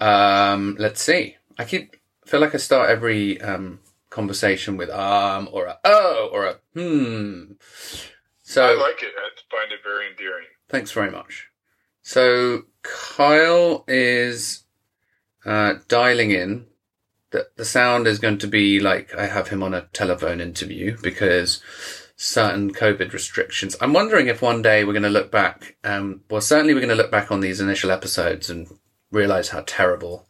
Um, let's see. I keep feel like I start every um conversation with um or a oh or a hmm. So I like it. I find it very endearing. Thanks very much. So Kyle is uh, dialing in. The, the sound is going to be like I have him on a telephone interview because certain COVID restrictions. I'm wondering if one day we're going to look back. Um, well, certainly we're going to look back on these initial episodes and realize how terrible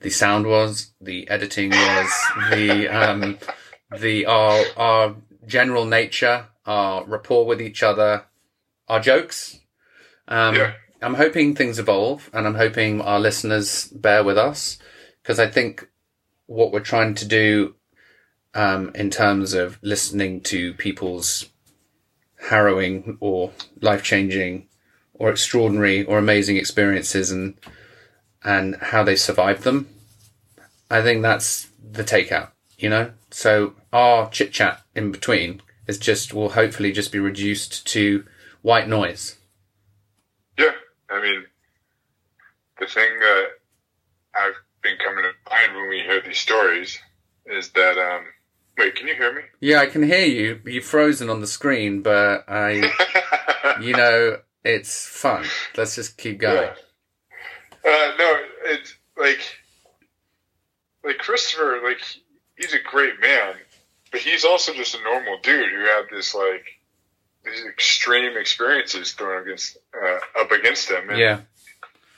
the sound was, the editing was, the um, the our our general nature, our rapport with each other, our jokes. Um, Yeah. I'm hoping things evolve, and I'm hoping our listeners bear with us because I think what we're trying to do um, in terms of listening to people's harrowing or life changing or extraordinary or amazing experiences and and how they survived them. I think that's the takeout, you know? So our chit chat in between is just will hopefully just be reduced to white noise. Yeah, I mean, the thing that I've been coming to mind when we hear these stories is that, um, wait, can you hear me? Yeah, I can hear you. You're frozen on the screen, but I, you know, it's fun. Let's just keep going. Yeah. Uh, no, it's like, like Christopher, like he's a great man, but he's also just a normal dude who had this like these extreme experiences thrown against uh, up against him, and Yeah.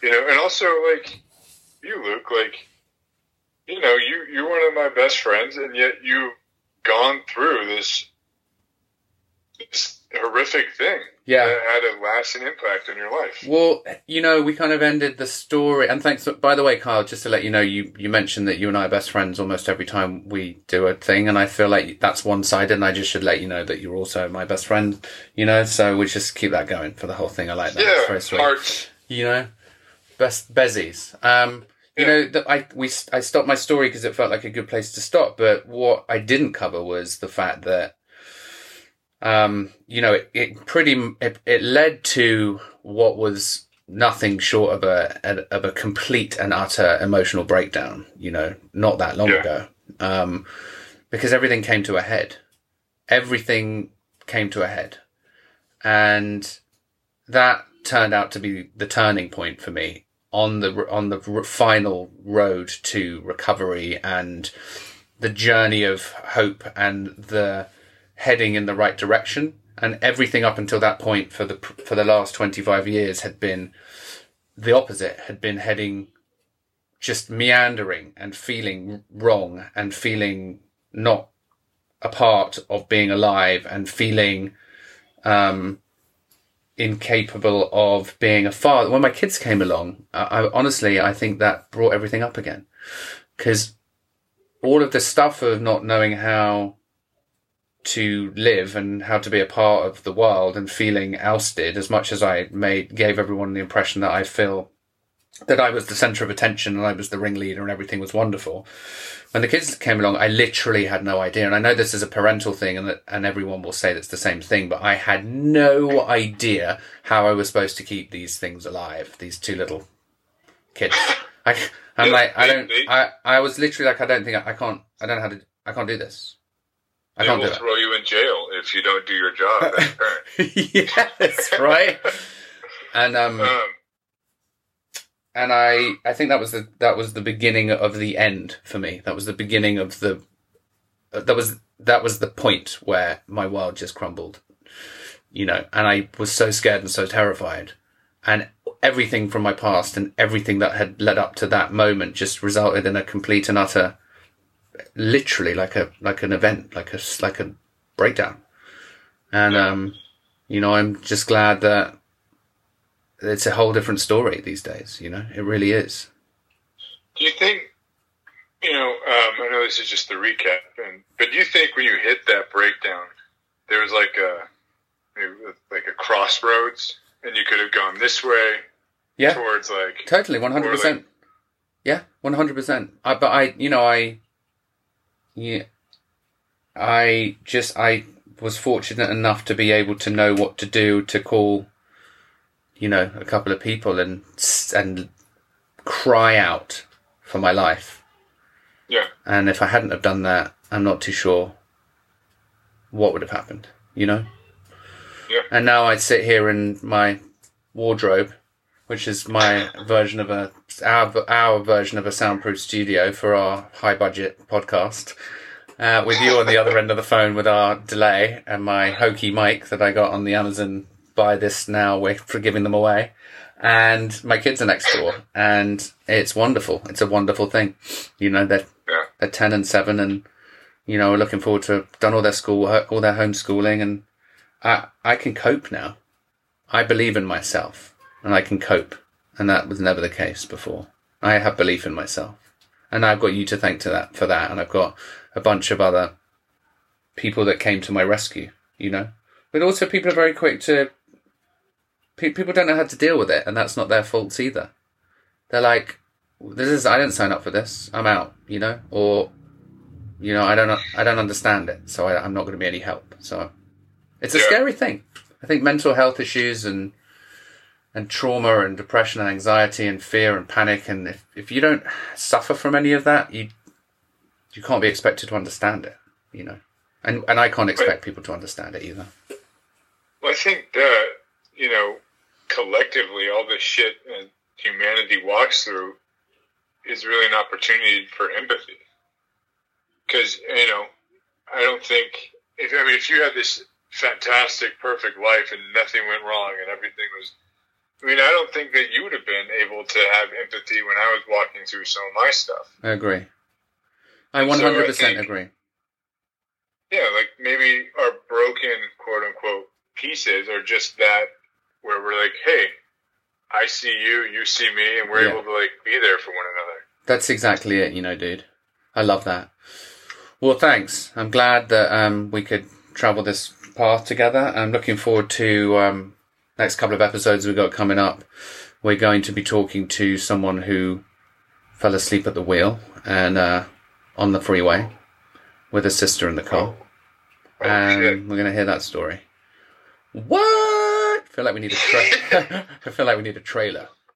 you know, and also like you, Luke, like you know, you you're one of my best friends, and yet you've gone through this this horrific thing Yeah. that had a lasting impact on your life. Well, you know, we kind of ended the story. And thanks, by the way, Kyle, just to let you know, you, you mentioned that you and I are best friends almost every time we do a thing. And I feel like that's one sided. And I just should let you know that you're also my best friend, you know? So we just keep that going for the whole thing. I like that. it's Yeah, very sweet. hearts. You know, best bezies. Um, you know, that I, we, I stopped my story because it felt like a good place to stop. But what I didn't cover was the fact that um, you know, it, it pretty it, it led to what was nothing short of a of a complete and utter emotional breakdown. You know, not that long Yeah. ago, um, because everything came to a head. Everything came to a head, and that turned out to be the turning point for me on the on the final road to recovery and the journey of hope and the heading in the right direction. And everything up until that point for the for the last 25 years had been the opposite had been heading just meandering and feeling wrong and feeling not a part of being alive and feeling um incapable of being a father. When my kids came along I, I honestly i think that brought everything up again. Because all of the stuff of not knowing how to live and how to be a part of the world and feeling ousted as much as I made gave everyone the impression that I feel that I was the center of attention and I was the ringleader and everything was wonderful. When the kids came along, I literally had no idea. And I know this is a parental thing and that, and everyone will say that's the same thing, but I had no idea how I was supposed to keep these things alive, these two little kids. I, I'm like, I don't, I, I was literally like, I don't think I, I can't, I don't know how to, I can't do this. I They will do throw you in jail if you don't do your job yes, right. And um, Um, and I, I think that was the that was the beginning of the end for me. That was the beginning of the, uh, that was that was the point where my world just crumbled, you know. And I was so scared and so terrified, and everything from my past and everything that had led up to that moment just resulted in a complete and utter, literally like a like an event, like a like a breakdown. And Yeah. um, you know, I'm just glad that it's a whole different story these days. You know, it really is. do you think, you know, um, I know this is just the recap, and, but do you think when you hit that breakdown, there was like a, like a crossroads, and you could have gone this way Yeah, towards like, totally, one hundred percent. Yeah, one hundred percent. I But I, you know, I, yeah, I just I was fortunate enough to be able to know what to do to call, you know, a couple of people and s- and cry out for my life. Yeah. And if I hadn't have done that, I'm not too sure what would have happened, you know? Yeah. And now I sit here in my wardrobe, which is my version of a our our version of a soundproof studio for our high budget podcast. Uh, with you on the other end of the phone with our delay and my hokey mic that I got on the Amazon buy this now we're for giving them away. And my kids are next door and it's wonderful. It's a wonderful thing. You know, they're Yeah. they're ten and seven and you know, are looking forward to done all their schoolwork, all their homeschooling and I I can cope now. I believe in myself and I can cope. And that was never the case before. I have belief in myself. And I've got you to thank to that for that. And I've got a bunch of other people that came to my rescue, you know? But also people are very quick to, people don't know how to deal with it. And that's not their faults either. They're like, this is, I didn't sign up for this. I'm out, you know? Or, you know, I don't, I don't understand it. So I, I'm not going to be any help. So it's a Yeah. scary thing. I think mental health issues and and trauma and depression and anxiety and fear and panic and if, if you don't suffer from any of that you you can't be expected to understand it you know? And and I can't expect people to understand it either. Well, I think that, you know, collectively, all this shit that humanity walks through is really an opportunity for empathy. Because, you know, I don't think, if, I mean, if you had this fantastic, perfect life and nothing went wrong and everything was, I mean, I don't think that you would have been able to have empathy when I was walking through some of my stuff. I agree I So I 100% think- agree Yeah, like maybe our broken quote unquote pieces are just that where we're like, hey, I see you, you see me, and we're Yeah. able to like be there for one another. that's exactly it you know dude I love that well thanks I'm glad that um we could travel this path together I'm looking forward to um next couple of episodes we've got coming up we're going to be talking to someone who fell asleep at the wheel and uh, on the freeway with his sister in the car. Oh, and shit. we're going to hear that story. What? I feel like we need a tra- I feel like we need a trailer.